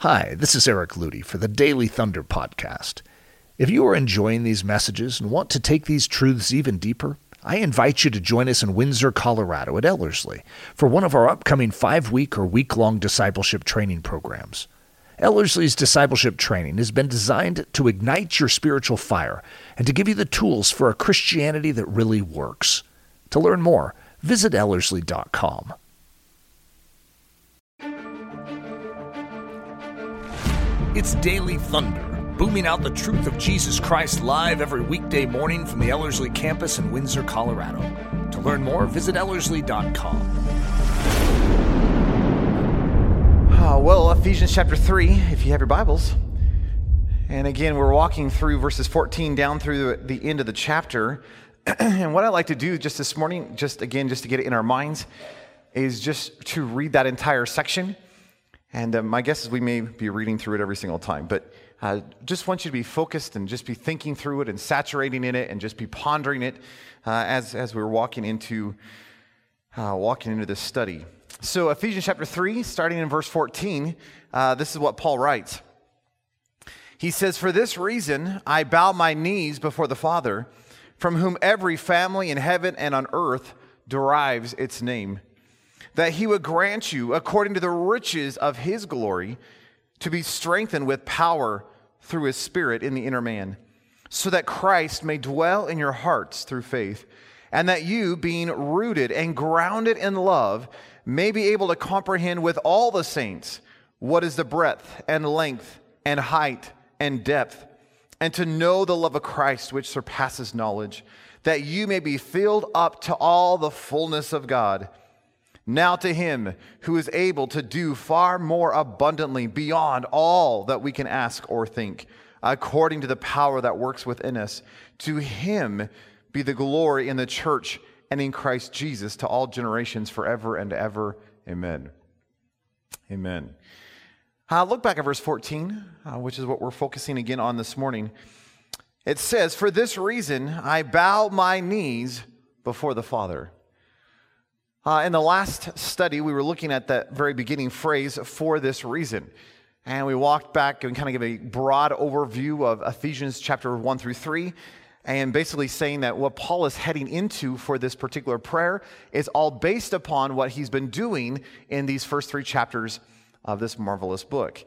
Hi, this is Eric Ludy for the Daily Thunder Podcast. If you are enjoying these messages and want to take these truths even deeper, I invite you to join us in Windsor, Colorado at Ellerslie for one of our upcoming five week or week long discipleship training programs. Ellerslie's discipleship training has been designed to ignite your spiritual fire and to give you the tools for a Christianity that really works. To learn more, visit Ellerslie.com. It's Daily Thunder, booming out the truth of Jesus Christ live every weekday morning from the Ellerslie campus in Windsor, Colorado. To learn more, visit Ellerslie.com. Uh, well, Ephesians chapter 3, if you have your Bibles. And again, we're walking through verses 14 down through the, the end of the chapter. and what I'd like to do just this morning, just again, just to get it in our minds, is just to read that entire section. And uh, my guess is we may be reading through it every single time, but uh, just want you to be focused and just be thinking through it and saturating in it and just be pondering it uh, as, as we're walking into, uh, walking into this study. So, Ephesians chapter 3, starting in verse 14, uh, this is what Paul writes. He says, For this reason I bow my knees before the Father, from whom every family in heaven and on earth derives its name that he would grant you, according to the riches of his glory, to be strengthened with power through his Spirit in the inner man, so that Christ may dwell in your hearts through faith, and that you, being rooted and grounded in love, may be able to comprehend with all the saints what is the breadth and length and height and depth, and to know the love of Christ which surpasses knowledge, that you may be filled up to all the fullness of God. Now to him who is able to do far more abundantly beyond all that we can ask or think, according to the power that works within us, to him be the glory in the church and in Christ Jesus to all generations forever and ever. Amen. Amen. Uh, look back at verse 14, uh, which is what we're focusing again on this morning. It says, For this reason I bow my knees before the Father. Uh, in the last study, we were looking at that very beginning phrase, for this reason. And we walked back and kind of give a broad overview of Ephesians chapter 1 through 3, and basically saying that what Paul is heading into for this particular prayer is all based upon what he's been doing in these first three chapters of this marvelous book.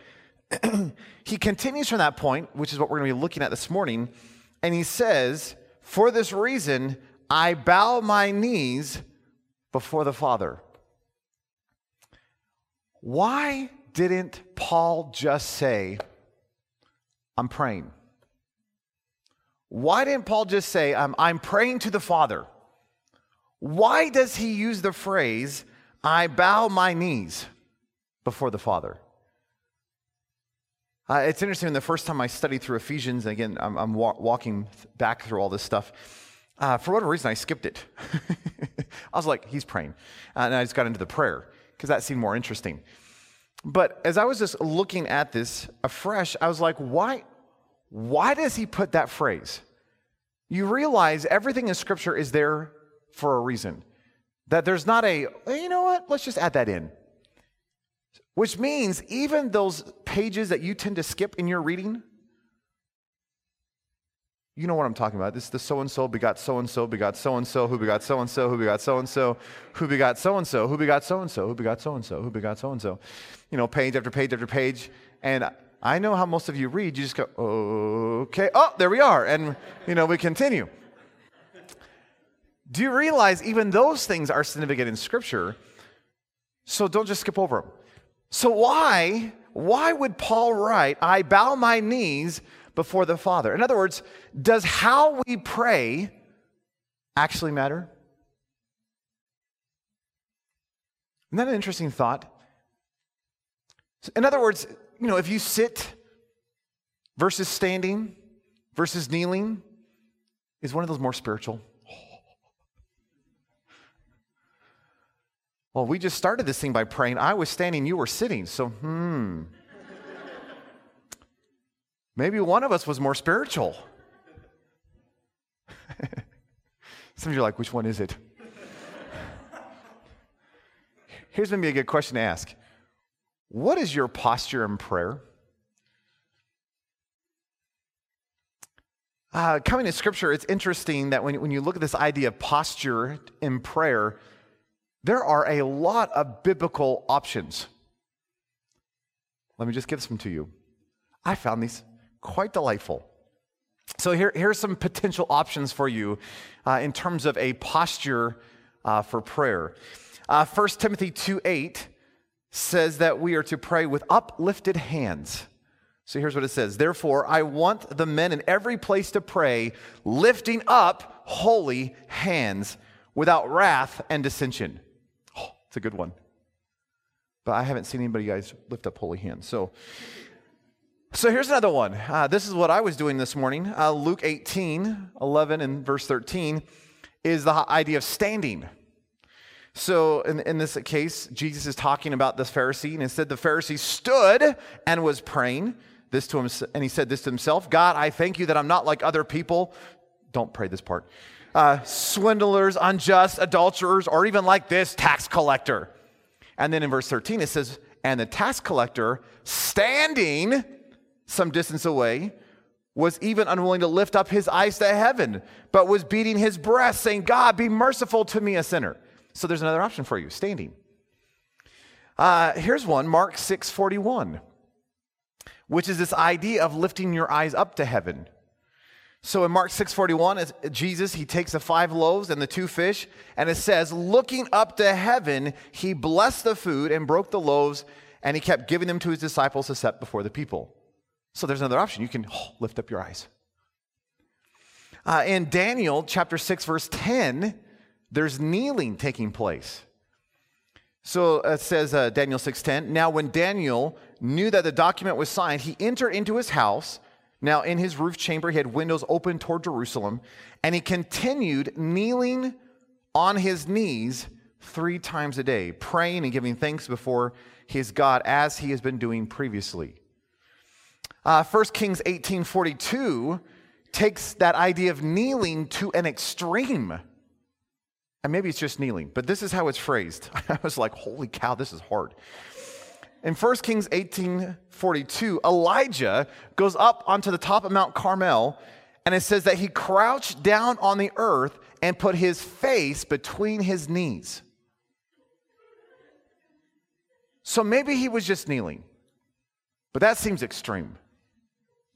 he continues from that point, which is what we're going to be looking at this morning, and he says, For this reason, I bow my knees before the Father. Why didn't Paul just say, I'm praying? Why didn't Paul just say, I'm, I'm praying to the Father? Why does he use the phrase, I bow my knees before the Father? Uh, it's interesting, the first time I studied through Ephesians, again, I'm, I'm wa- walking back through all this stuff. Uh, for whatever reason, I skipped it. I was like, he's praying. Uh, and I just got into the prayer because that seemed more interesting. But as I was just looking at this afresh, I was like, why, why does he put that phrase? You realize everything in Scripture is there for a reason. That there's not a, you know what, let's just add that in. Which means even those pages that you tend to skip in your reading, you know what I'm talking about. This is the so and so begot so and so begot so and so who begot so and so who begot so and so who begot so and so who begot so and so who begot so and so who begot so and so. You know, page after page after page. And I know how most of you read. You just go, okay, oh, there we are. And, you know, we continue. Do you realize even those things are significant in Scripture? So don't just skip over them. So why, why would Paul write, I bow my knees before the Father. In other words, does how we pray actually matter? Isn't that an interesting thought? In other words, you know, if you sit versus standing versus kneeling, is one of those more spiritual? Well, we just started this thing by praying. I was standing, you were sitting. So, hmm. Maybe one of us was more spiritual. Some of you are like, which one is it? Here's maybe a good question to ask what is your posture in prayer? Uh, coming to scripture, it's interesting that when, when you look at this idea of posture in prayer, there are a lot of biblical options. Let me just give some to you. I found these quite delightful. So, here, here are some potential options for you uh, in terms of a posture uh, for prayer. Uh, 1 Timothy 2 8 says that we are to pray with uplifted hands. So here's what it says Therefore, I want the men in every place to pray, lifting up holy hands without wrath and dissension. Oh, it's a good one. But I haven't seen anybody guys lift up holy hands. So, so here's another one. Uh, this is what I was doing this morning. Uh, Luke 18, 11, and verse 13 is the idea of standing. So in, in this case, Jesus is talking about this Pharisee, and instead the Pharisee stood and was praying this to him, and he said this to himself God, I thank you that I'm not like other people. Don't pray this part. Uh, swindlers, unjust, adulterers, or even like this tax collector. And then in verse 13, it says, And the tax collector, standing some distance away, was even unwilling to lift up his eyes to heaven, but was beating his breast, saying, God, be merciful to me, a sinner. So there's another option for you standing. Uh, here's one Mark 6 41 which is this idea of lifting your eyes up to heaven. So in Mark 6:41, Jesus he takes the five loaves and the two fish, and it says, looking up to heaven, he blessed the food and broke the loaves, and he kept giving them to his disciples to set before the people. So there's another option. You can lift up your eyes. Uh, in Daniel chapter 6, verse 10, there's kneeling taking place. So it says uh, Daniel 6:10. Now when Daniel knew that the document was signed, he entered into his house. Now in his roof chamber he had windows open toward Jerusalem, and he continued kneeling on his knees 3 times a day, praying and giving thanks before his God as he has been doing previously. Uh, 1 Kings 18:42 takes that idea of kneeling to an extreme. And maybe it's just kneeling, but this is how it's phrased. I was like, holy cow, this is hard. In 1 Kings 18:42, Elijah goes up onto the top of Mount Carmel, and it says that he crouched down on the earth and put his face between his knees. So maybe he was just kneeling. But that seems extreme.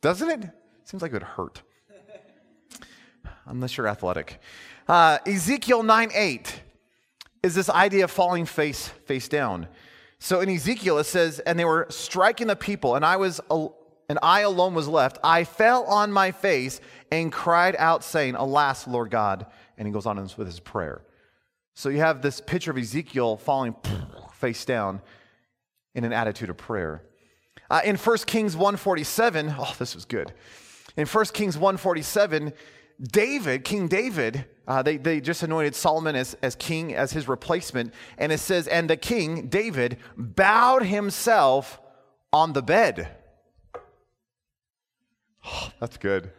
Doesn't it? Seems like it would hurt. Unless you're athletic. Uh, Ezekiel 9 8 is this idea of falling face, face down. So in Ezekiel, it says, and they were striking the people, and I was, and I alone was left. I fell on my face and cried out, saying, Alas, Lord God. And he goes on with his prayer. So you have this picture of Ezekiel falling face down in an attitude of prayer. Uh, in 1 Kings 147, oh, this was good. In 1 Kings 147, David, King David, uh, they, they just anointed Solomon as, as king, as his replacement. And it says, and the king, David, bowed himself on the bed. Oh, that's good.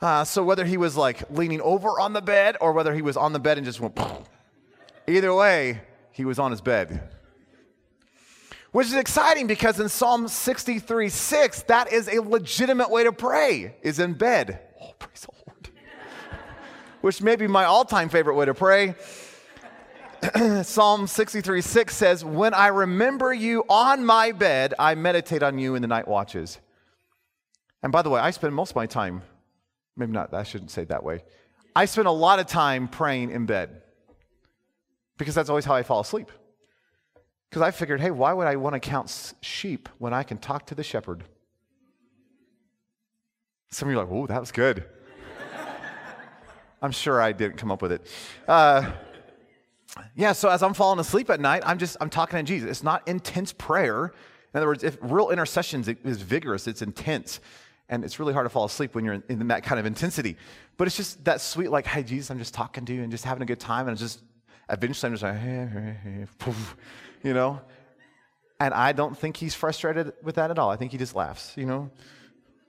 Uh, so whether he was like leaning over on the bed or whether he was on the bed and just went, either way, he was on his bed. Which is exciting because in Psalm 63 6, that is a legitimate way to pray, is in bed. Oh, praise the Lord. Which may be my all time favorite way to pray. Psalm 63 6 says, When I remember you on my bed, I meditate on you in the night watches. And by the way, I spend most of my time, maybe not, I shouldn't say that way. I spend a lot of time praying in bed because that's always how I fall asleep. Because I figured, hey, why would I want to count sheep when I can talk to the shepherd? Some of you are like, oh, that was good. I'm sure I didn't come up with it. Uh, yeah, so as I'm falling asleep at night, I'm just I'm talking to Jesus. It's not intense prayer. In other words, if real intercession is vigorous, it's intense. And it's really hard to fall asleep when you're in, in that kind of intensity. But it's just that sweet, like, hey, Jesus, I'm just talking to you and just having a good time. And just eventually I'm just like, hey, hey, hey, you know? And I don't think he's frustrated with that at all. I think he just laughs, you know?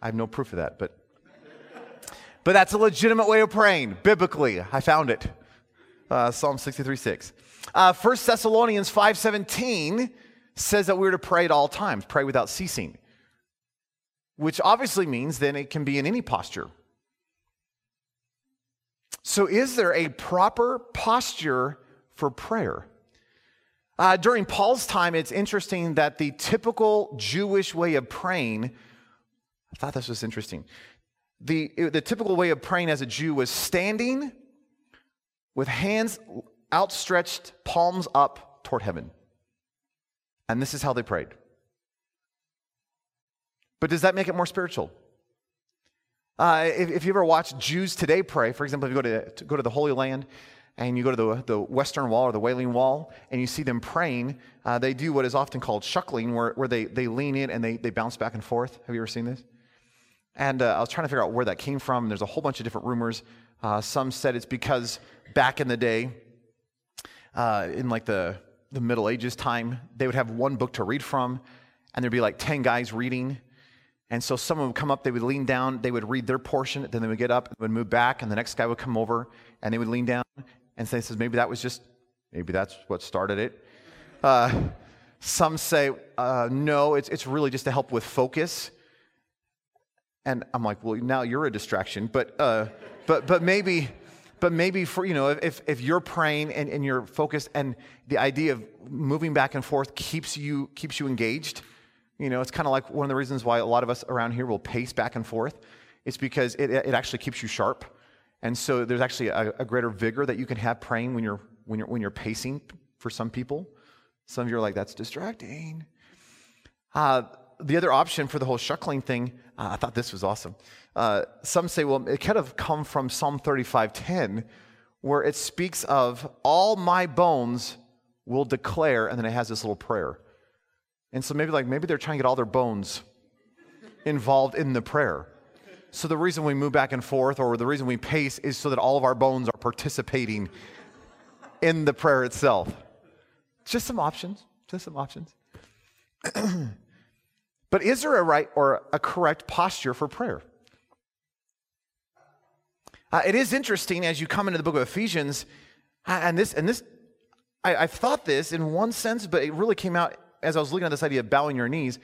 I have no proof of that, but but that's a legitimate way of praying, biblically. I found it. Uh, Psalm 63 6. Uh, 1 Thessalonians 5.17 says that we're to pray at all times, pray without ceasing, which obviously means then it can be in any posture. So, is there a proper posture for prayer? Uh, during Paul's time, it's interesting that the typical Jewish way of praying, I thought this was interesting. The, the typical way of praying as a Jew was standing with hands outstretched, palms up toward heaven. And this is how they prayed. But does that make it more spiritual? Uh, if, if, you ever watch Jews today pray, for example, if you go to, to, go to the Holy Land and you go to the, the Western Wall or the Wailing Wall and you see them praying, uh, they do what is often called shuckling, where, where they, they lean in and they, they bounce back and forth. Have you ever seen this? And uh, I was trying to figure out where that came from. And there's a whole bunch of different rumors. Uh, some said it's because back in the day, uh, in like the, the Middle Ages time, they would have one book to read from, and there'd be like 10 guys reading. And so someone would come up, they would lean down, they would read their portion, then they would get up, and would move back, and the next guy would come over, and they would lean down, and say, says, maybe that was just, maybe that's what started it. Uh, some say, uh, no, it's, it's really just to help with focus. And I'm like, well, now you're a distraction, but, uh, but, but maybe, but maybe for, you know, if, if you're praying and, and you're focused and the idea of moving back and forth keeps you, keeps you engaged, you know, it's kind of like one of the reasons why a lot of us around here will pace back and forth. It's because it, it actually keeps you sharp. And so there's actually a, a greater vigor that you can have praying when you're, when you're, when you're pacing for some people. Some of you are like, that's distracting. Uh, the other option for the whole shuckling thing, uh, I thought this was awesome. Uh, some say, well, it could have come from Psalm 35:10, where it speaks of all my bones will declare, and then it has this little prayer. And so maybe like maybe they're trying to get all their bones involved in the prayer. So the reason we move back and forth, or the reason we pace, is so that all of our bones are participating in the prayer itself. Just some options. Just some options. but is there a right or a correct posture for prayer? Uh, it is interesting as you come into the book of Ephesians, and this, and this, I, I've thought this in one sense, but it really came out as I was looking at this idea of bowing your knees.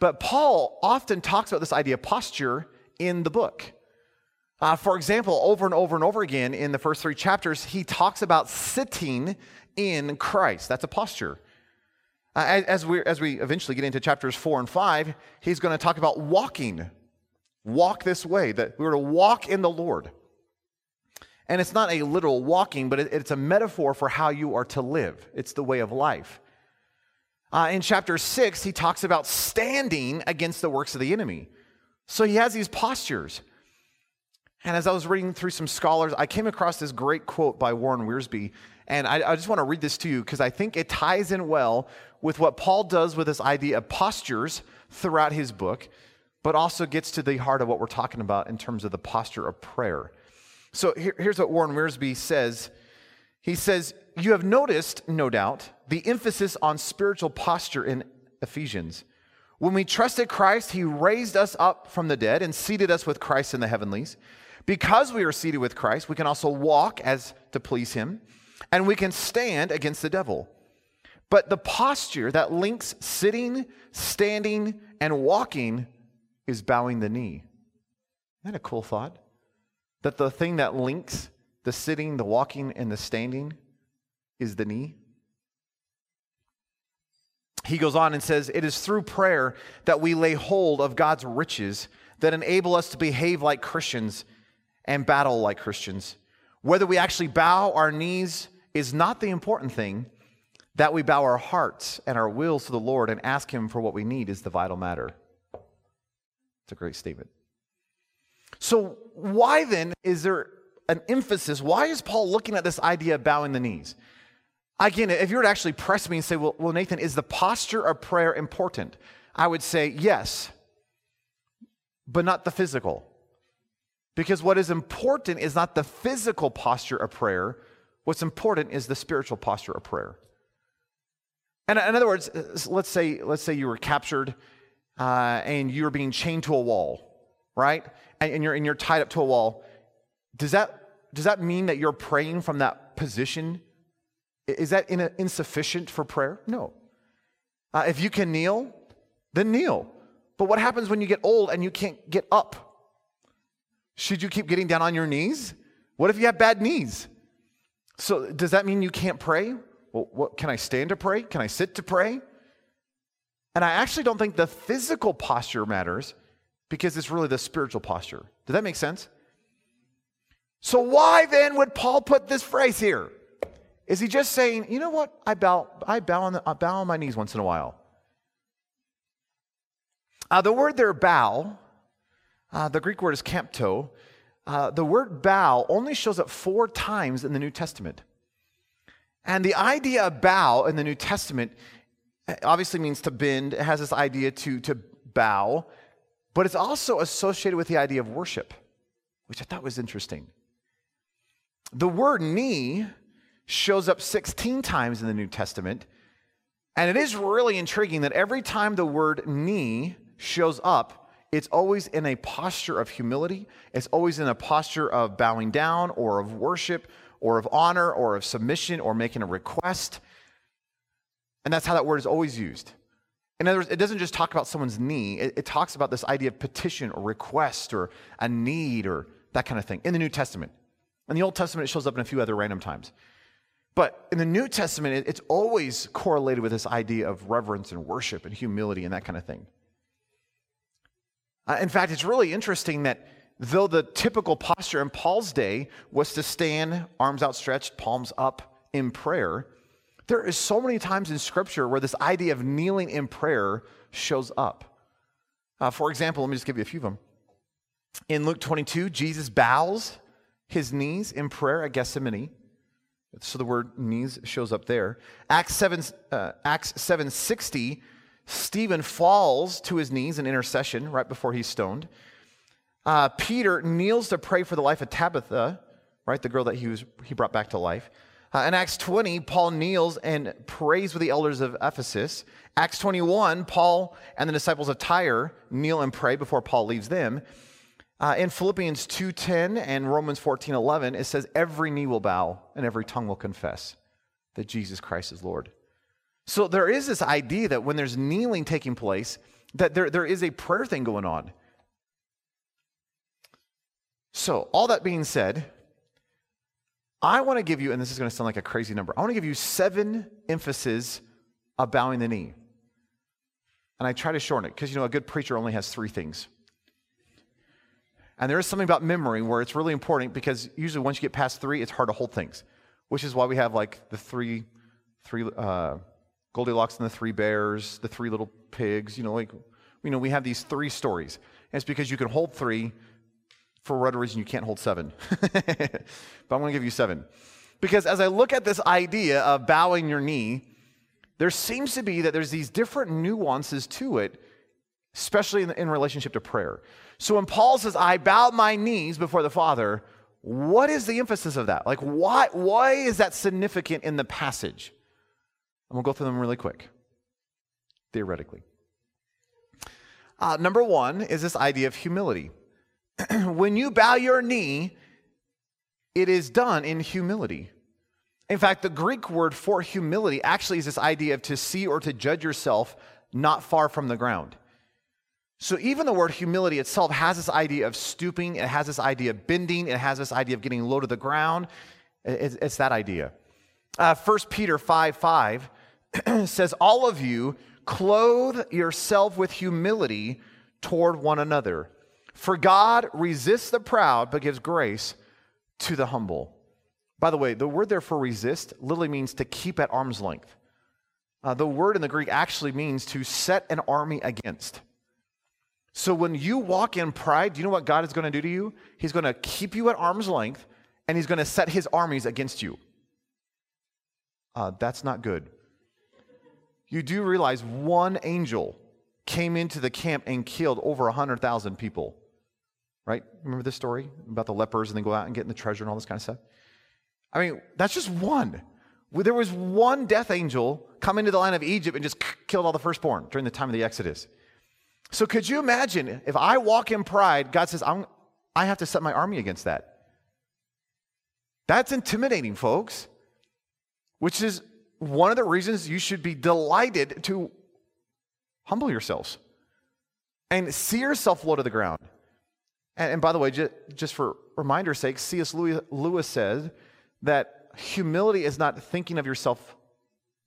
But Paul often talks about this idea of posture in the book. Uh, for example, over and over and over again in the first three chapters, he talks about sitting in Christ. That's a posture. Uh, as, we, as we eventually get into chapters four and five, he's going to talk about walking walk this way, that we were to walk in the Lord. And it's not a literal walking, but it's a metaphor for how you are to live. It's the way of life. Uh, in chapter six, he talks about standing against the works of the enemy. So he has these postures. And as I was reading through some scholars, I came across this great quote by Warren Wiersbe. And I, I just want to read this to you because I think it ties in well with what Paul does with this idea of postures throughout his book but also gets to the heart of what we're talking about in terms of the posture of prayer. So here, here's what Warren Wiersbe says. He says, You have noticed, no doubt, the emphasis on spiritual posture in Ephesians. When we trusted Christ, he raised us up from the dead and seated us with Christ in the heavenlies. Because we are seated with Christ, we can also walk as to please him, and we can stand against the devil. But the posture that links sitting, standing, and walking is bowing the knee. Isn't that a cool thought? That the thing that links the sitting, the walking, and the standing is the knee. He goes on and says, It is through prayer that we lay hold of God's riches that enable us to behave like Christians and battle like Christians. Whether we actually bow our knees is not the important thing. That we bow our hearts and our wills to the Lord and ask Him for what we need is the vital matter. It's a great statement. So, why then is there an emphasis? Why is Paul looking at this idea of bowing the knees? Again, if you were to actually press me and say, well, well, Nathan, is the posture of prayer important? I would say yes, but not the physical. Because what is important is not the physical posture of prayer, what's important is the spiritual posture of prayer. And in other words, let's say, let's say you were captured uh, and you're being chained to a wall, right? And, and, you're, and you're tied up to a wall. Does that, does that mean that you're praying from that that position, is that in insufficient for prayer? No. Uh, if you can kneel, then kneel. But what happens when you get old and you can't get up? Should you keep getting down on your knees? What if you have bad knees? So, does that mean you can't pray? Well, what, can I stand to pray? Can I sit to pray? And I actually don't think the physical posture matters because it's really the spiritual posture. Does that make sense? So, why then would Paul put this phrase here? Is he just saying, you know what? I bow, I bow, on, the, I bow on my knees once in a while. Uh, the word there, bow, uh, the Greek word is kampto. Uh, the word bow only shows up four times in the New Testament. And the idea of bow in the New Testament obviously means to bend. It has this idea to, to bow, but it's also associated with the idea of worship, which I thought was interesting. The word knee shows up 16 times in the New Testament. And it is really intriguing that every time the word knee shows up, it's always in a posture of humility. It's always in a posture of bowing down or of worship or of honor or of submission or making a request. And that's how that word is always used. In other words, it doesn't just talk about someone's knee, it, it, talks about this idea of petition or request or a need or that kind of thing in the New Testament. In the Old Testament, it shows up in a few other random times. But in the New Testament, it's always correlated with this idea of reverence and worship and humility and that kind of thing. Uh, in fact, it's really interesting that though the typical posture in Paul's day was to stand, arms outstretched, palms up in prayer, there is so many times in Scripture where this idea of kneeling in prayer shows up. Uh, for example, let me just give you a few of them. In Luke 22, Jesus bows his knees in prayer at Gethsemane. So the word knees shows up there. Acts 7, uh, Acts 760, Stephen falls to his knees in intercession right before he's stoned. Uh, Peter kneels to pray for the life of Tabitha, right, the girl that he, was, he brought back to life. Uh, in Acts 20, Paul kneels and prays with the elders of Ephesus. Acts 21, Paul and the disciples of Tyre kneel and pray before Paul leaves them. Uh, in Philippians 2:10 and Romans 14:11, it says, "Every knee will bow and every tongue will confess that Jesus Christ is Lord." So there is this idea that when there's kneeling taking place, that there, there is a prayer thing going on. So, all that being said, I want to give you, and this is going to sound like a crazy number, I want to give you seven emphases of bowing the knee. And I try to shorten it because, you know, a good preacher only has three things. And there is something about memory where it's really important because usually once you get past three, it's hard to hold things, which is why we have like the three, three uh, Goldilocks and the three bears, the three little pigs. You know, like you know, we have these three stories. And it's because you can hold three, for whatever reason, you can't hold seven. but I'm going to give you seven. Because as I look at this idea of bowing your knee, there seems to be that there's these different nuances to it, especially in, in relationship to prayer. So when Paul says, I bow my knees before the Father, what is the emphasis of that? Like, why, why is that significant in the passage? Going to go through them really quick, theoretically. Uh, number one is this idea of humility. when you bow your knee, it is done in humility. In fact, the Greek word for humility actually is this idea of to see or to judge yourself not far from the ground. So even the word humility itself has this idea of stooping, it has this idea of bending, it has this idea of getting low to the ground. It's, it's that idea. Uh, 1 Peter 5 5 says, All of you clothe yourself with humility toward one another. For God resists the proud, but gives grace to the humble. By the way, the word there for resist literally means to keep at arm's length. Uh, the word in the Greek actually means to set an army against. So when you walk in pride, do you know what God is going to do to you? He's going to keep you at arm's length and he's going to set his armies against you. Uh, that's not good. You do realize one angel came into the camp and killed over 100,000 people. Right? Remember this story about the lepers and they go out and get in the treasure and all this kind of stuff? I mean, that's just one. There was one death angel come into the land of Egypt and just killed all the firstborn during the time of the Exodus. So could you imagine if I walk in pride, God says, I'm, I have to set my army against that. That's intimidating, folks, which is one of the reasons you should be delighted to humble yourselves and see yourself low to the ground. And, and by the way, just, just for reminder's sake, C.S. Lewis, Lewis says that humility is not thinking of yourself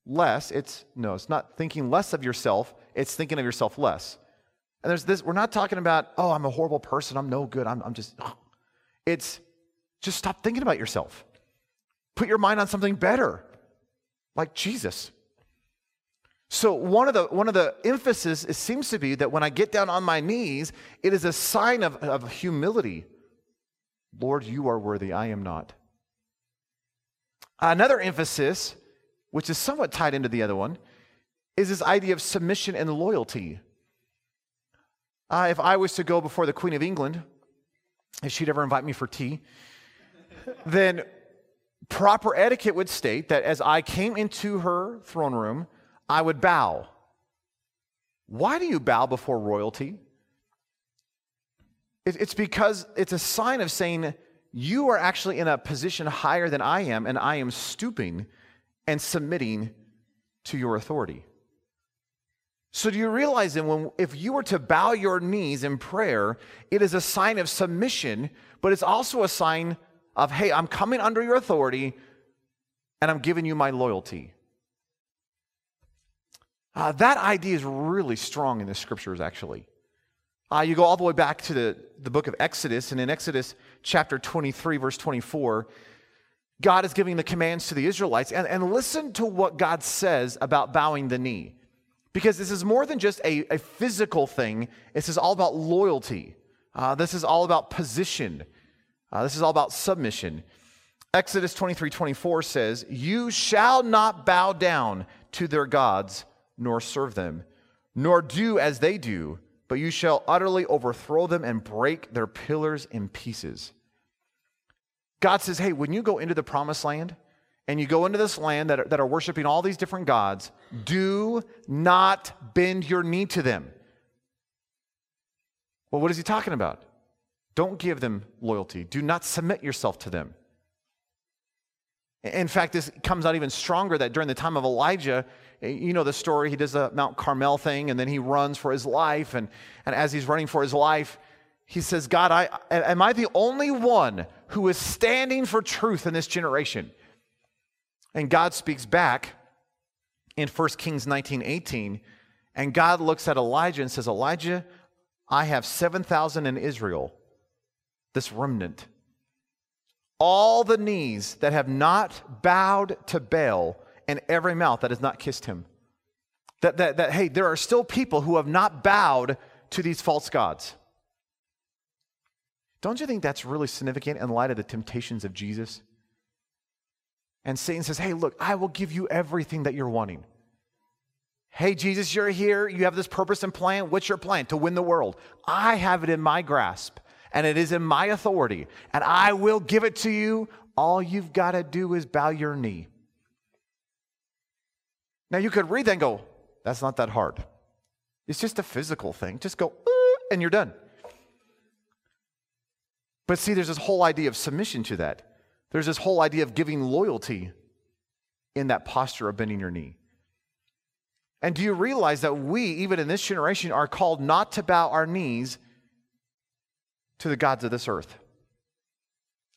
less. It's no, it's not thinking less of yourself. It's thinking of yourself less. And there's this. We're not talking about oh, I'm a horrible person. I'm no good. I'm, I'm just. It's just stop thinking about yourself. Put your mind on something better, like Jesus. So one of the one of the emphasis it seems to be that when I get down on my knees, it is a sign of, of humility. Lord, you are worthy, I am not. Another emphasis, which is somewhat tied into the other one, is this idea of submission and loyalty. Uh, if I was to go before the Queen of England, if she'd ever invite me for tea, then proper etiquette would state that as I came into her throne room, I would bow. Why do you bow before royalty? It's because it's a sign of saying, You are actually in a position higher than I am, and I am stooping and submitting to your authority. So, do you realize that when, if you were to bow your knees in prayer, it is a sign of submission, but it's also a sign of, hey, I'm coming under your authority and I'm giving you my loyalty. Uh, that idea is really strong in the scriptures, actually. Uh, you go all the way back to the, the book of Exodus, and in Exodus chapter 23, verse 24, God is giving the commands to the Israelites. And, and listen to what God says about bowing the knee. Because this is more than just a, a physical thing, this is all about loyalty. Uh, this is all about position. Uh, this is all about submission. Exodus 23 24 says, You shall not bow down to their gods nor serve them, nor do as they do, but you shall utterly overthrow them and break their pillars in pieces. God says, hey, when you go into the promised land and you go into this land that are, that are worshiping all these different gods, do not bend your knee to them. Well, what is he talking about? Don't give them loyalty. Do not submit yourself to them. In fact, this comes out even stronger that during the time of Elijah, eh, you know the story. He does the Mount Carmel thing, and then he runs for his life. And, and as he's running for his life, he says, God, I, am I the only one who is standing for truth in this generation? And God speaks back in 1 Kings 19 18. And God looks at Elijah and says, Elijah, I have 7,000 in Israel, this remnant. All the knees that have not bowed to Baal and every mouth that has not kissed him. That, that, that, hey, there are still people who have not bowed to these false gods. Don't you think that's really significant in light of the temptations of Jesus? And Satan says, hey, look, I will give you everything that you're wanting. Hey, Jesus, you're here. You have this purpose and plan. What's your plan? To win the world. I have it in my grasp, and it is in my authority, and I will give it to you. All you've got to do is bow your knee. Now you could read that and go, that's not that hard. It's just a physical thing. Just go, and you're done. But see, there's this whole idea of submission to that. There's this whole idea of giving loyalty in that posture of bending your knee. And do you realize that we, even in this generation, are called not to bow our knees to the gods of this earth?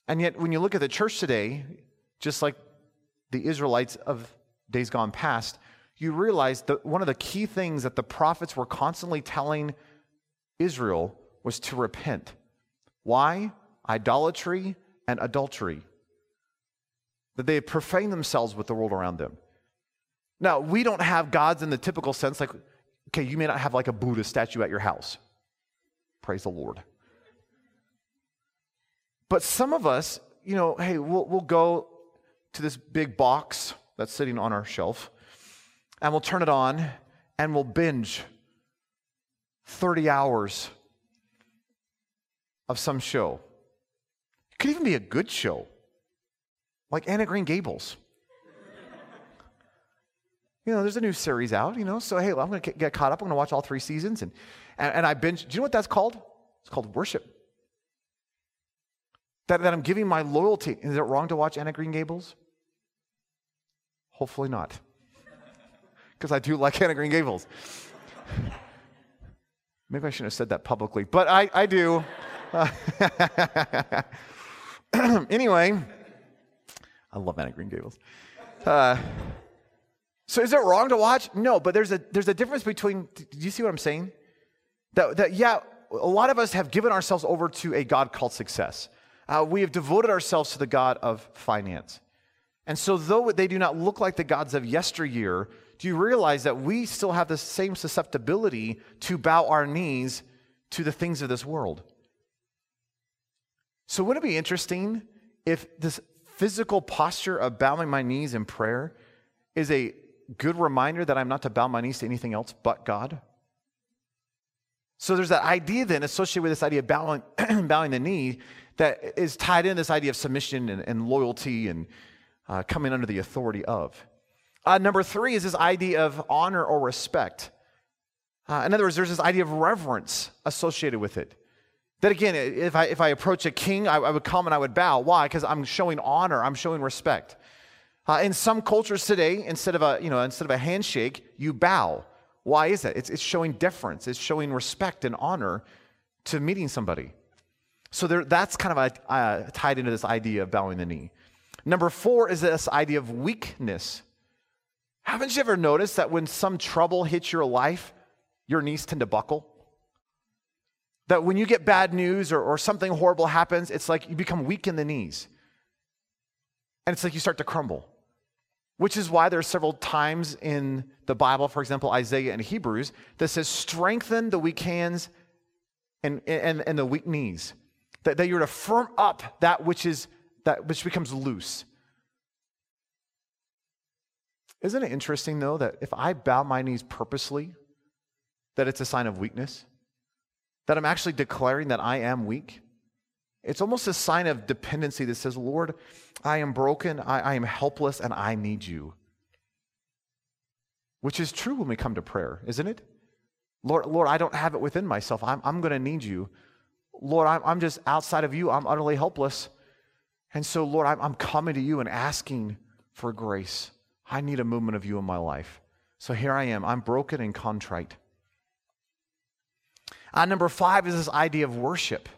And yet, when you look at the church today, just like the Israelites of days gone past, you realize that one of the key things that the prophets were constantly telling Israel was to repent. Why? Idolatry and adultery. That they profane themselves with the world around them. Now, we don't have gods in the typical sense, like, okay, you may not have like a Buddha statue at your house. Praise the Lord. But some of us, you know, hey, we'll, we'll go to this big box that's sitting on our shelf, and we'll turn it on and we'll binge 30 hours of some show. It could even be a good show, like Anne of Green Gables. you know, there's a new series out, you know, so hey, well, I'm going to get caught up. I'm going to watch all three seasons. And, and, and I binge. Do you know what that's called? It's called worship. That, that I'm giving my loyalty. Is it wrong to watch Anne of Green Gables? Hopefully not. Because I do like Anne of Green Gables. Maybe I shouldn't have said that publicly, but I, I do. anyway, I love Anne of Green Gables. Uh, so is it wrong to watch? No, but there's a there's a difference between. Do you see what I'm saying? That that yeah, a lot of us have given ourselves over to a God called success. Uh, we have devoted ourselves to the God of finance. And so, though they do not look like the gods of yesteryear, do you realize that we still have the same susceptibility to bow our knees to the things of this world? So, wouldn't it be interesting if this physical posture of bowing my knees in prayer is a good reminder that I'm not to bow my knees to anything else but God? So, there's that idea then associated with this idea of bowing, bowing the knee that is tied in this idea of submission and, and loyalty and uh, coming under the authority of. Uh, number three is this idea of honor or respect. Uh, in other words, there's this idea of reverence associated with it. That again, if I, if I approach a king, I, I would come and I would bow. Why? Because I'm showing honor, I'm showing respect. Uh, in some cultures today, instead of a, you know, instead of a handshake, you bow. Why is that? It's, it's showing deference, it's showing respect and honor to meeting somebody. So there, that's kind of a, uh, tied into this idea of bowing the knee. Number four is this idea of weakness. Haven't you ever noticed that when some trouble hits your life, your knees tend to buckle? That when you get bad news or, or something horrible happens, it's like you become weak in the knees. And it's like you start to crumble. Which is why there are several times in the Bible, for example, Isaiah and Hebrews, that says, strengthen the weak hands and, and, and the weak knees. That, that you're to firm up that which is that which becomes loose. Isn't it interesting though that if I bow my knees purposely, that it's a sign of weakness? That I'm actually declaring that I am weak. It's almost a sign of dependency that says, Lord, I am broken, I, I am helpless, and I need you. Which is true when we come to prayer, isn't it? Lord, Lord, I don't have it within myself. I'm, I'm going to need you. Lord, I'm, I'm just outside of you. I'm utterly helpless. And so, Lord, I'm, I'm coming to you and asking for grace. I need a movement of you in my life. So here I am. I'm broken and contrite. Uh, number five is this idea of worship.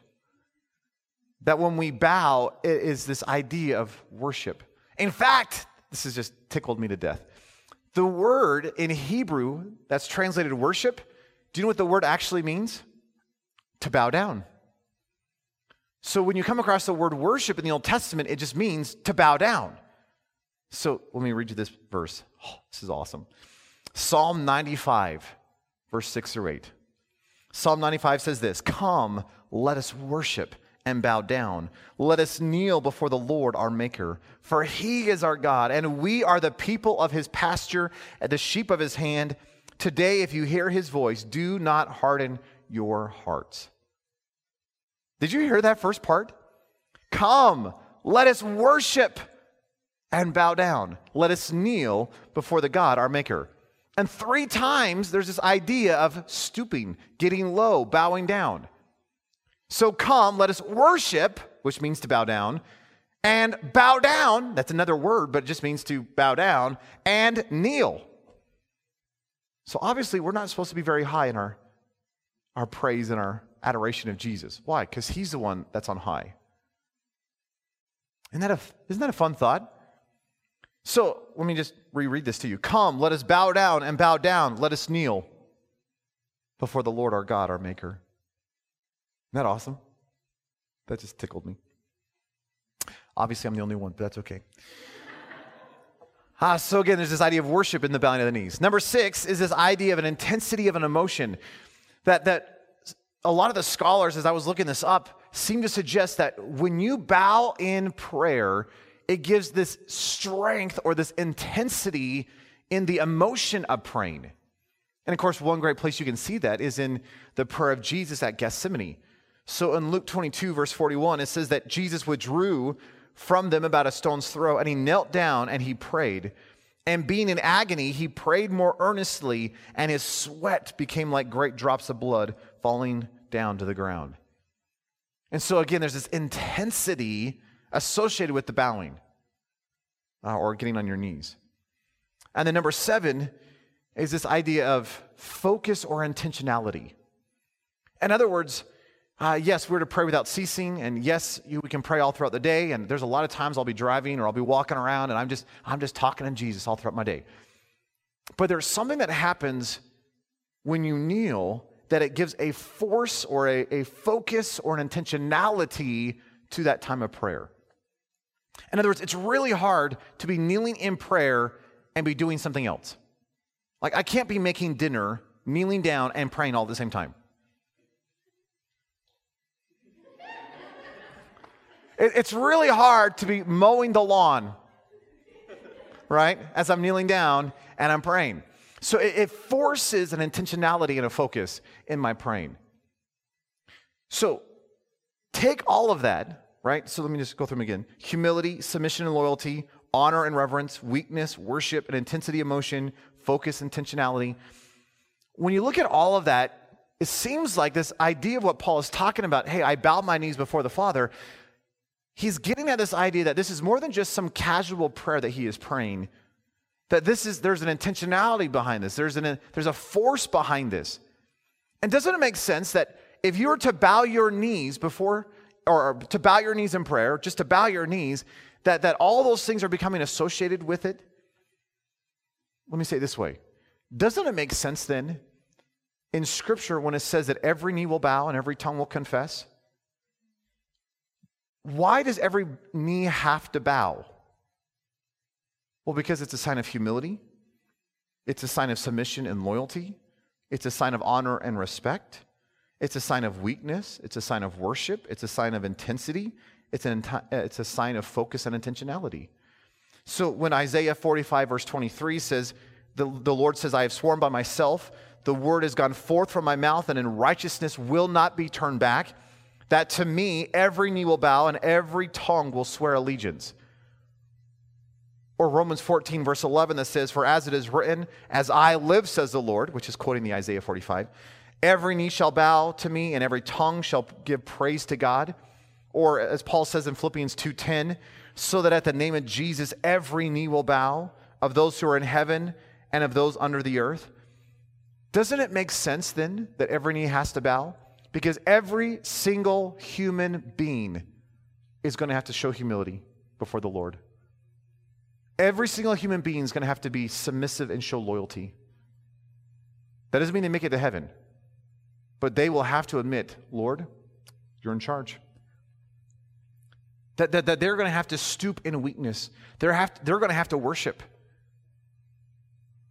That when we bow, it is this idea of worship. In fact, this has just tickled me to death. The word in Hebrew that's translated worship, do you know what the word actually means? To bow down. So when you come across the word worship in the Old Testament, it just means to bow down. So let me read you this verse. Oh, this is awesome. Psalm 95, verse 6 or 8. Psalm 95 says this Come, let us worship and bow down. Let us kneel before the Lord our Maker, for he is our God, and we are the people of his pasture the sheep of his hand. Today, if you hear his voice, do not harden your hearts. Did you hear that first part? Come, let us worship and bow down. Let us kneel before the God, our Maker. And three times there's this idea of stooping, getting low, bowing down. So come, let us worship, which means to bow down, and bow down, that's another word, but it just means to bow down, and kneel. So obviously, we're not supposed to be very high in our, our praise and our adoration of Jesus. Why? Because he's the one that's on high. Isn't that, a, isn't that a fun thought? So let me just reread this to you. Come, let us bow down and bow down. Let us kneel before the Lord our God, our Maker. Isn't that awesome? That just tickled me. Obviously, I'm the only one, but that's okay. Ah, so again, there's this idea of worship in the bowing of the knees. Number six is this idea of an intensity of an emotion that, that a lot of the scholars, as I was looking this up, seem to suggest that when you bow in prayer, it gives this strength or this intensity in the emotion of praying. And of course, one great place you can see that is in the prayer of Jesus at Gethsemane. So in Luke 22, verse 41, it says that Jesus withdrew from them about a stone's throw, and he knelt down and he prayed. And being in agony, he prayed more earnestly, and his sweat became like great drops of blood falling down to the ground. And so, again, there's this intensity associated with the bowing uh, or getting on your knees. And then, number seven is this idea of focus or intentionality. In other words, uh, yes, we're to pray without ceasing, and yes, you, we can pray all throughout the day. And there's a lot of times I'll be driving or I'll be walking around, and I'm just I'm just talking to Jesus all throughout my day. But there's something that happens when you kneel that it gives a force or a, a focus or an intentionality to that time of prayer. In other words, it's really hard to be kneeling in prayer and be doing something else. Like I can't be making dinner, kneeling down, and praying all at the same time. It's really hard to be mowing the lawn, right? As I'm kneeling down and I'm praying. So it forces an intentionality and a focus in my praying. So take all of that, right? So let me just go through them again humility, submission and loyalty, honor and reverence, weakness, worship and intensity, emotion, focus, intentionality. When you look at all of that, it seems like this idea of what Paul is talking about hey, I bowed my knees before the Father he's getting at this idea that this is more than just some casual prayer that he is praying that this is there's an intentionality behind this there's an there's a force behind this and doesn't it make sense that if you were to bow your knees before or to bow your knees in prayer just to bow your knees that that all those things are becoming associated with it. Let me say it this way. Doesn't it make sense then in scripture when it says that every knee will bow and every tongue will confess? Why does every knee have to bow? Well, because it's a sign of humility, it's a sign of submission and loyalty, it's a sign of honor and respect, it's a sign of weakness, it's a sign of worship, it's a sign of intensity, it's, an, uh, it's a sign of focus and intentionality. So when Isaiah 45, verse 23 says, the, the Lord says, I have sworn by myself, the word has gone forth from my mouth, and in righteousness will not be turned back that to me every knee will bow and every tongue will swear allegiance. Or Romans 14, verse 11, that says, For as it is written, As I live, says the Lord, which is quoting the Isaiah 45, every knee shall bow to me and every tongue shall give praise to God. Or as Paul says in Philippians 2:10, so that at the name of Jesus every knee will bow of those who are in heaven and of those under the earth. Doesn't it make sense then that every knee has to bow? Because every single human being is going to have to show humility before the Lord. Every single human being is going to have to be submissive and show loyalty. That doesn't mean they make it to heaven, but they will have to admit, Lord, you're in charge. That, that, that they're going to have to stoop in weakness. They're, have they're going to have to worship.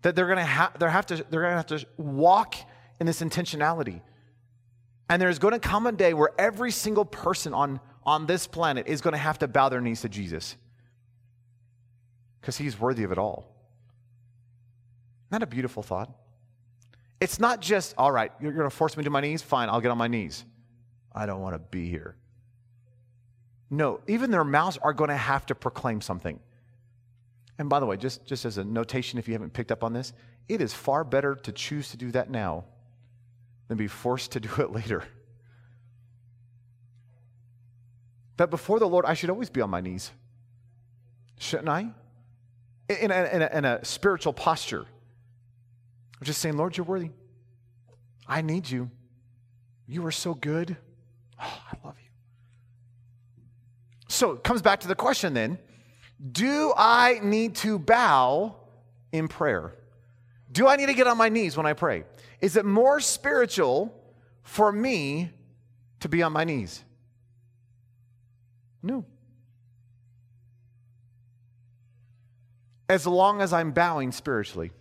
That they're going to, ha- they're have to, they're going to have to walk in this intentionality. And there's going to come a day where every single person on, on this planet is going to have to bow their knees to Jesus because he's worthy of it all. Isn't that a beautiful thought? It's not just, all right, you're going to force me to my knees? Fine, I'll get on my knees. I don't want to be here. No, even their mouths are going to have to proclaim something. And by the way, just, just as a notation, if you haven't picked up on this, it is far better to choose to do that now than be forced to do it later. That before the Lord, I should always be on my knees. Shouldn't I? In a, in a, in a spiritual posture. I'm just saying, Lord, you're worthy. I need you. You are so good. Oh, I love you. So it comes back to the question then Do I need to bow in prayer? Do I need to get on my knees when I pray? Is it more spiritual for me to be on my knees? No. As long as I'm bowing spiritually.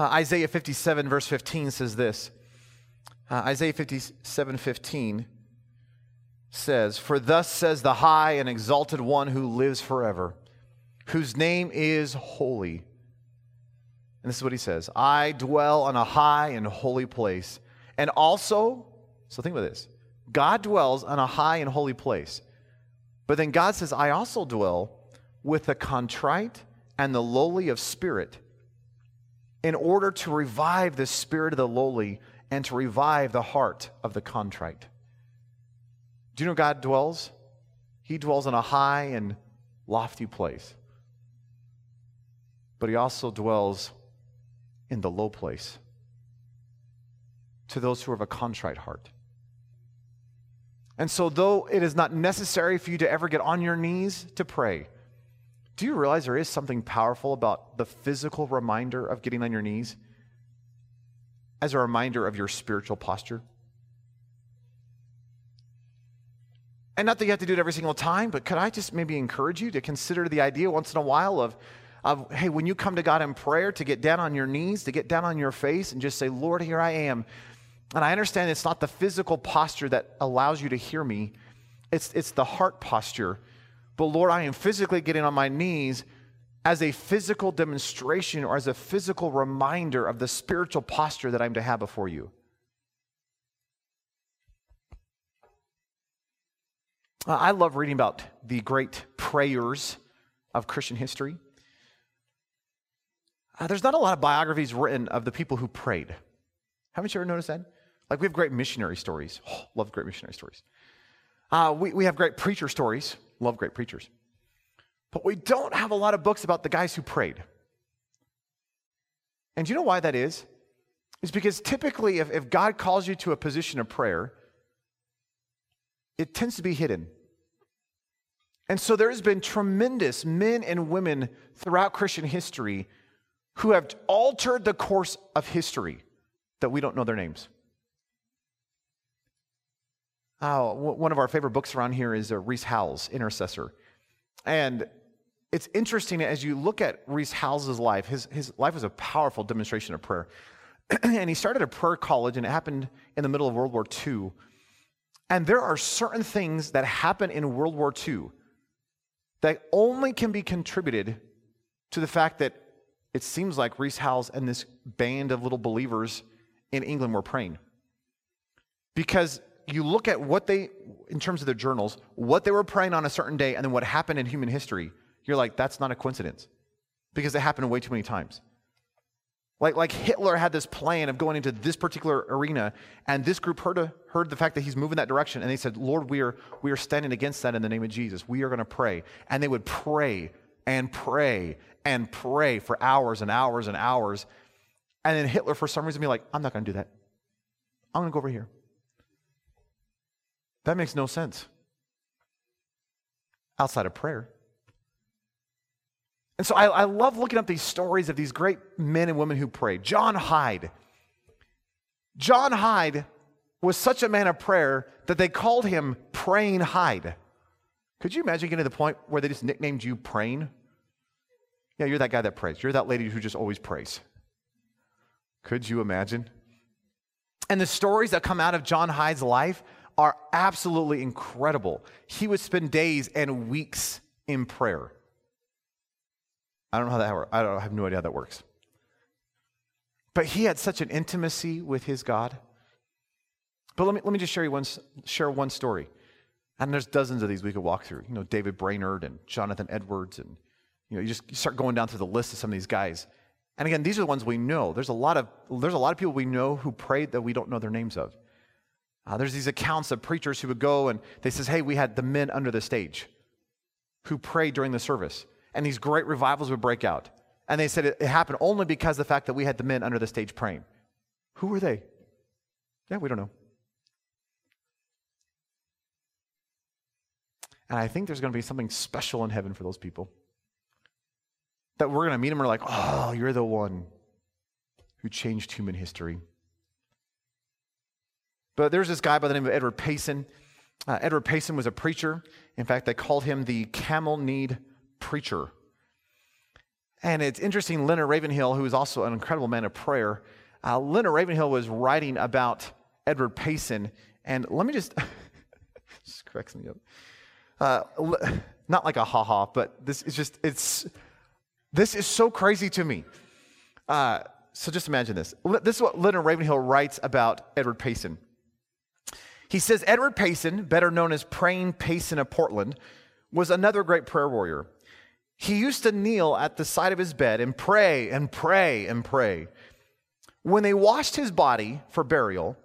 Uh, Isaiah 57, verse 15 says this. Uh, Isaiah 57, 15 says, For thus says the high and exalted one who lives forever whose name is holy. And this is what he says I dwell on a high and holy place. And also, so think about this God dwells on a high and holy place. But then God says, I also dwell with the contrite and the lowly of spirit, in order to revive the spirit of the lowly and to revive the heart of the contrite. Do you know God dwells? He dwells in a high and lofty place. But he also dwells in the low place to those who have a contrite heart. And so, though it is not necessary for you to ever get on your knees to pray, do you realize there is something powerful about the physical reminder of getting on your knees as a reminder of your spiritual posture? And not that you have to do it every single time, but could I just maybe encourage you to consider the idea once in a while of, of, hey, when you come to God in prayer, to get down on your knees, to get down on your face and just say, Lord, here I am. And I understand it's not the physical posture that allows you to hear me, it's, it's the heart posture. But Lord, I am physically getting on my knees as a physical demonstration or as a physical reminder of the spiritual posture that I'm to have before you. Uh, I love reading about the great prayers of Christian history. Uh, there's not a lot of biographies written of the people who prayed. Haven't you ever noticed that? Like, we have great missionary stories. Oh, love great missionary stories. Uh, we, we have great preacher stories. Love great preachers. But we don't have a lot of books about the guys who prayed. And do you know why that is? It's because typically, if, if God calls you to a position of prayer, it tends to be hidden. And so there's been tremendous men and women throughout Christian history who have altered the course of history that we don't know their names. Oh, one of our favorite books around here is uh, Rees Howells, Intercessor. And it's interesting as you look at Rees Howells' life, his, his life was a powerful demonstration of prayer. and he started a prayer college, and it happened in the middle of World War II. And there are certain things that happen in World War II that only can be contributed to the fact that it seems like Rees Howells and this band of little believers in England were praying. Because you look at what they, in terms of their journals, what they were praying on a certain day and then what happened in human history, you're like, that's not a coincidence. Because it happened way too many times. Like, like Hitler had this plan of going into this particular arena, and this group heard, a, heard the fact that he's moving that direction, and they said, Lord, we are, we are standing against that in the name of Jesus. We are going to pray. And they would pray and pray and pray for hours and hours and hours. And then Hitler, for some reason, be like, I'm not going to do that. I'm going to go over here. That makes no sense outside of prayer. And so I, I, love looking up these stories of these great men and women who prayed. John Hyde. John Hyde was such a man of prayer that they called him Praying Hyde. Could you imagine getting to the point where they just nicknamed you Praying? Yeah, you're that guy that prays. You're that lady who just always prays. Could you imagine? And the stories that come out of John Hyde's life are absolutely incredible. He would spend days and weeks in prayer. I don't know how that works. I, don't, I have no idea how that works. But he had such an intimacy with his God. But let me, let me just share, you one, share one story. And there's dozens of these we could walk through. You know, David Brainerd and Jonathan Edwards. And, you know, you just start going down through the list of some of these guys. And again, these are the ones we know. There's a lot of, there's a lot of people we know who prayed that we don't know their names of. Uh, there's these accounts of preachers who would go and they says, hey, we had the men under the stage who prayed during the service and these great revivals would break out. And they said it, it happened only because the fact that we had the men under the stage praying. Who were they? Yeah, we don't know. And I think there's going to be something special in heaven for those people. That we're going to meet them and we're like, oh, you're the one who changed human history. But there's this guy by the name of Edward Payson. Uh, Edward Payson was a preacher. In fact, they called him the camel kneed preacher. And it's interesting, Leonard Ravenhill, who is also an incredible man of prayer, uh, Leonard Ravenhill was writing about Edward Payson. And let me just, just cracks me up. Uh, not like a ha ha, but this is just, it's, this is so crazy to me. Uh, so just imagine this. This is what Leonard Ravenhill writes about Edward Payson. He says Edward Payson, better known as Praying Payson of Portland, was another great prayer warrior. He used to kneel at the side of his bed and pray and pray and pray. When they washed his body for burial,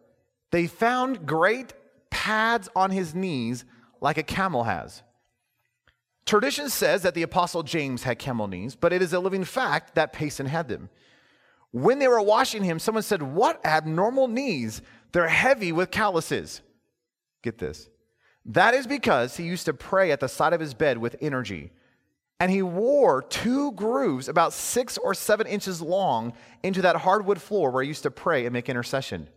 they found great pads on his knees like a camel has. Tradition says that the Apostle James had camel knees, but it is a living fact that Payson had them. When they were washing him, someone said, What abnormal knees? They're heavy with calluses. Get this. That is because he used to pray at the side of his bed with energy. And he wore two grooves about six or seven inches long into that hardwood floor where he used to pray and make intercession.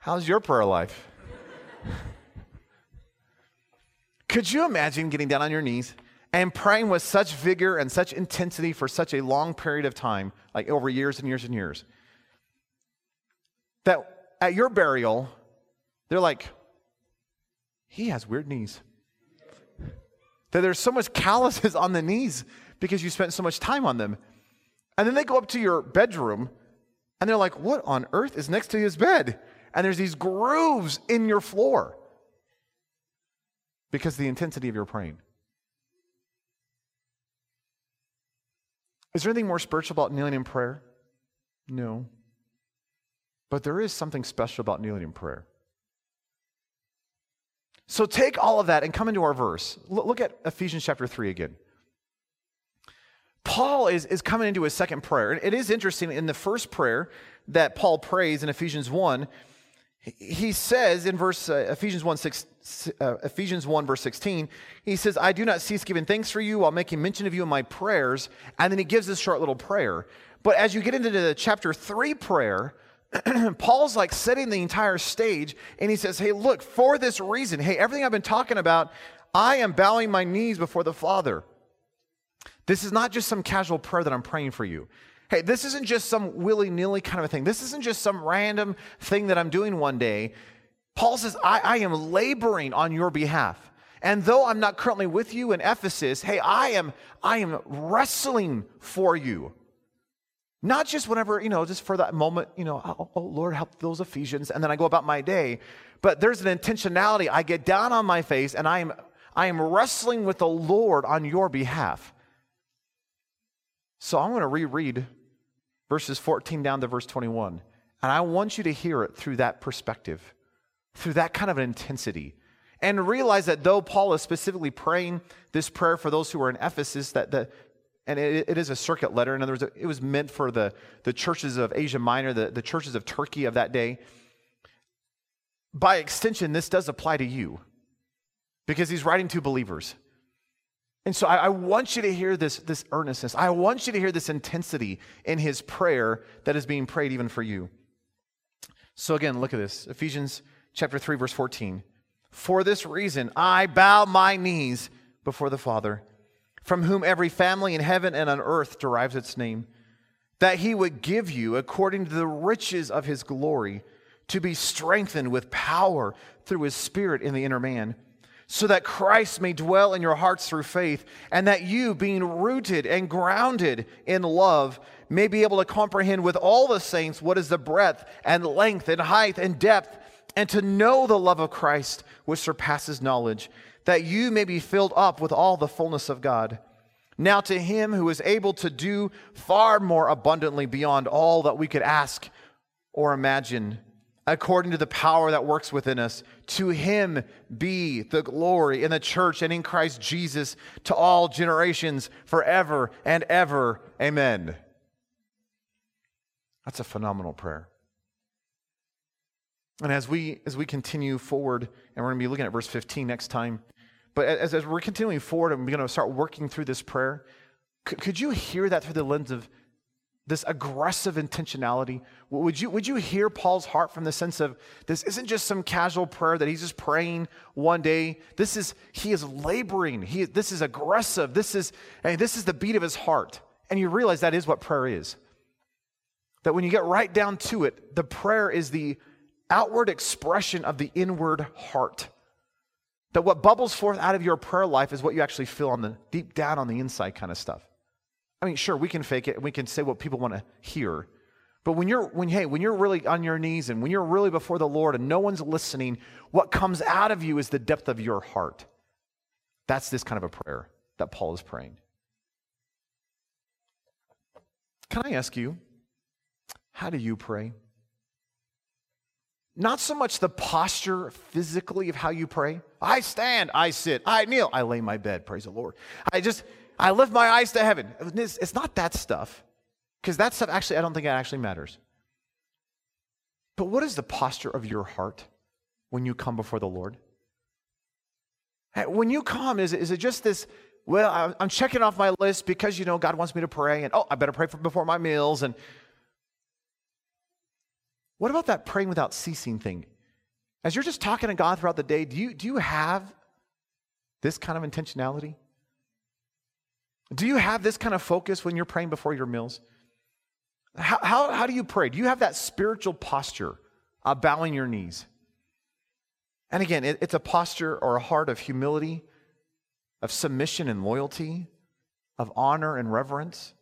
How's your prayer life? Could you imagine getting down on your knees and praying with such vigor and such intensity for such a long period of time, like over years and years and years? That at your burial, they're like, he has weird knees. That there's so much calluses on the knees because you spent so much time on them. And then they go up to your bedroom and they're like, what on earth is next to his bed? And there's these grooves in your floor because the intensity of your praying. Is there anything more spiritual about kneeling in prayer? No. But there is something special about kneeling in prayer. So take all of that and come into our verse. Look at Ephesians chapter 3 again. Paul is, is coming into his second prayer. It is interesting in the first prayer that Paul prays in Ephesians 1, he says in verse uh, Ephesians 1 6, uh, Ephesians 1 verse 16 he says I do not cease giving thanks for you while making mention of you in my prayers and then he gives this short little prayer but as you get into the chapter 3 prayer Paul's like setting the entire stage and he says, Hey, look, for this reason, hey, everything I've been talking about, I am bowing my knees before the Father. This is not just some casual prayer that I'm praying for you. Hey, this isn't just some willy nilly kind of a thing. This isn't just some random thing that I'm doing one day. Paul says, I, I am laboring on your behalf. And though I'm not currently with you in Ephesus, hey, I am, I am wrestling for you. Not just whenever, you know, just for that moment, you know, oh, oh, Lord, help those Ephesians, and then I go about my day. But there's an intentionality. I get down on my face and I am, I am wrestling with the Lord on your behalf. So I'm going to reread verses 14 down to verse 21. And I want you to hear it through that perspective, through that kind of an intensity. And realize that though Paul is specifically praying this prayer for those who are in Ephesus, that the, and it, it is a circuit letter. In other words, it was meant for the, the churches of Asia Minor, the, the churches of Turkey of that day. By extension, this does apply to you because he's writing to believers. And so I, I, want you to hear this, this earnestness. I want you to hear this intensity in his prayer that is being prayed even for you. So again, look at this Ephesians chapter 3, verse 14. For this reason, I bow my knees before the Father from whom every family in heaven and on earth derives its name, that he would give you, according to the riches of his glory, to be strengthened with power through his Spirit in the inner man, so that Christ may dwell in your hearts through faith, and that you, being rooted and grounded in love, may be able to comprehend with all the saints what is the breadth and length and height and depth, and to know the love of Christ, which surpasses knowledge that you may be filled up with all the fullness of God. Now, to him who is able to do far more abundantly beyond all that we could ask or imagine, according to the power that works within us, to him be the glory in the church and in Christ Jesus to all generations forever and ever. Amen. That's a phenomenal prayer. And as we as we continue forward, and we're going to be looking at verse 15 next time, but as, as we're continuing forward and we're going to start working through this prayer, could, could you hear that through the lens of this aggressive intentionality? Would you, would you hear Paul's heart from the sense of this isn't just some casual prayer that he's just praying one day? This is, he is laboring. He, this is aggressive. This is, and this is the beat of his heart. And you realize that is what prayer is. That when you get right down to it, the prayer is the outward expression of the inward heart. That what bubbles forth out of your prayer life is what you actually feel on the deep down on the inside kind of stuff. I mean, sure, we can fake it and we can say what people want to hear. But when you're when hey, when you're really on your knees and when you're really before the Lord and no one's listening, what comes out of you is the depth of your heart. That's this kind of a prayer that Paul is praying. Can I ask you, how do you pray? Not so much the posture physically of how you pray. I stand, I sit, I kneel, I lay my bed, praise the Lord. I just, I lift my eyes to heaven. It's, it's not that stuff, because that stuff actually, I don't think it actually matters. But what is the posture of your heart when you come before the Lord? When you come, is, is it just this, well, I'm checking off my list because, you know, God wants me to pray, and oh, I better pray for, before my meals, and what about that praying without ceasing thing? As you're just talking to God throughout the day, do you, do you have this kind of intentionality? Do you have this kind of focus when you're praying before your meals? How, how, how do you pray? Do you have that spiritual posture of bowing your knees? And again, it, it's a posture or a heart of humility, of submission and loyalty, of honor and reverence,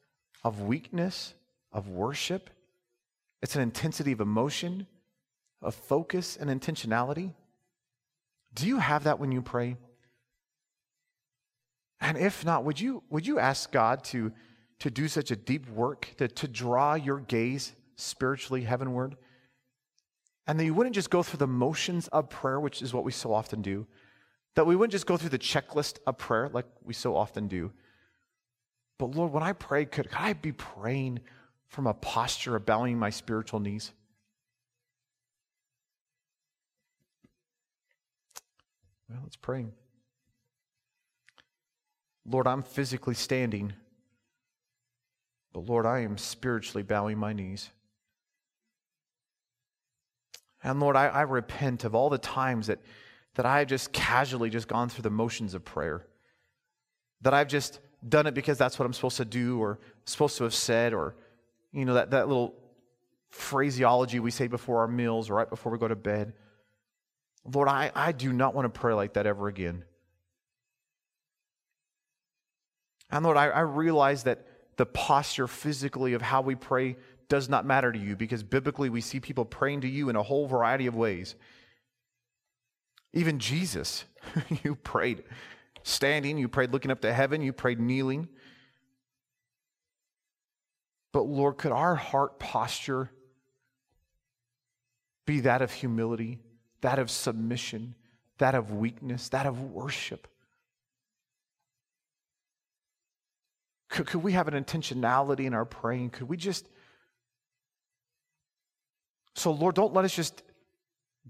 of weakness, of worship. It's an intensity of emotion, of focus and intentionality. Do you have that when you pray? And if not, would you, would you ask God to, to do such a deep work, to, to draw your gaze spiritually heavenward? And that you wouldn't just go through the motions of prayer, which is what we so often do, that we wouldn't just go through the checklist of prayer like we so often do. But Lord, when I pray, could, could I be praying from a posture of bowing my spiritual knees? Well, let's pray. Lord, I'm physically standing, but Lord, I am spiritually bowing my knees. And Lord, I, I repent of all the times that, that I have just casually just gone through the motions of prayer. That I've just done it because that's what I'm supposed to do or supposed to have said or you know, that, that little phraseology we say before our meals or right before we go to bed. Lord, I, I do not want to pray like that ever again. And Lord, I, I realize that the posture physically of how we pray does not matter to you because biblically we see people praying to you in a whole variety of ways. Even Jesus, you prayed standing, you prayed looking up to heaven, you prayed kneeling. But Lord, could our heart posture be that of humility, that of submission, that of weakness, that of worship? Could, could we have an intentionality in our praying? Could we just. So, Lord, don't let us just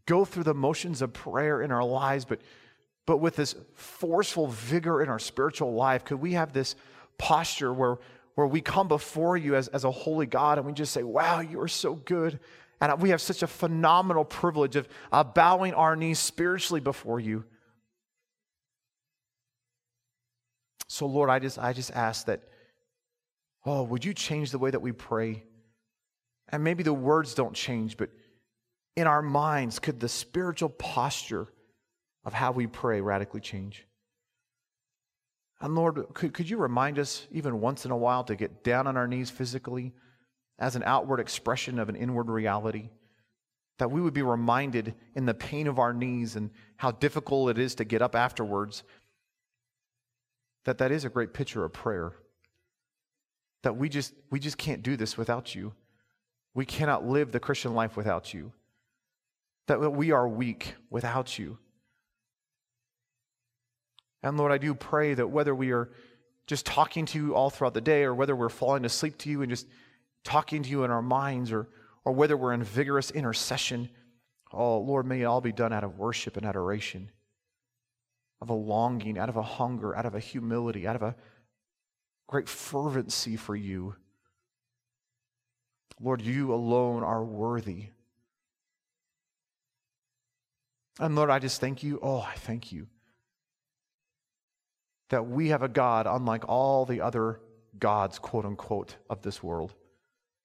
go through the motions of prayer in our lives, but, but with this forceful vigor in our spiritual life, could we have this posture where where we come before you as, as a holy God and we just say, Wow, you are so good. And we have such a phenomenal privilege of uh, bowing our knees spiritually before you. So, Lord, I just, I just ask that, oh, would you change the way that we pray? And maybe the words don't change, but in our minds, could the spiritual posture of how we pray radically change? And Lord, could, could you remind us even once in a while to get down on our knees physically as an outward expression of an inward reality? That we would be reminded in the pain of our knees and how difficult it is to get up afterwards, that that is a great picture of prayer. That we just, we just can't do this without you. We cannot live the Christian life without you. That we are weak without you. And Lord, I do pray that whether we are just talking to you all throughout the day or whether we're falling asleep to you and just talking to you in our minds or, or whether we're in vigorous intercession, oh, Lord, may it all be done out of worship and adoration, of a longing, out of a hunger, out of a humility, out of a great fervency for you. Lord, you alone are worthy. And Lord, I just thank you. Oh, I thank you that we have a God unlike all the other gods, quote unquote, of this world.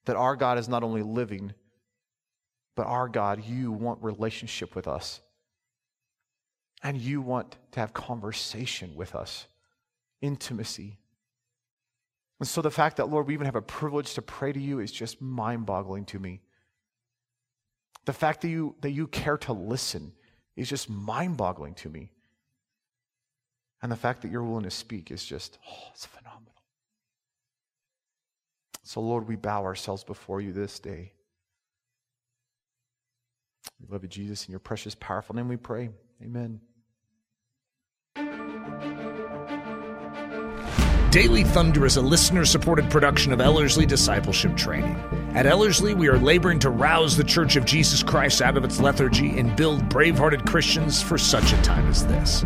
That our God is not only living, but our God, you want relationship with us. And you want to have conversation with us, intimacy. And so the fact that, Lord, we even have a privilege to pray to you is just mind boggling to me. The fact that you, that you care to listen is just mind boggling to me. And the fact that you're willing to speak is just, oh, it's phenomenal. So, Lord, we bow ourselves before you this day. We love you, Jesus, in your precious, powerful name we pray. Amen. Daily Thunder is a listener supported production of Ellerslie Discipleship Training. At Ellerslie, we are laboring to rouse the Church of Jesus Christ out of its lethargy and build brave hearted Christians for such a time as this.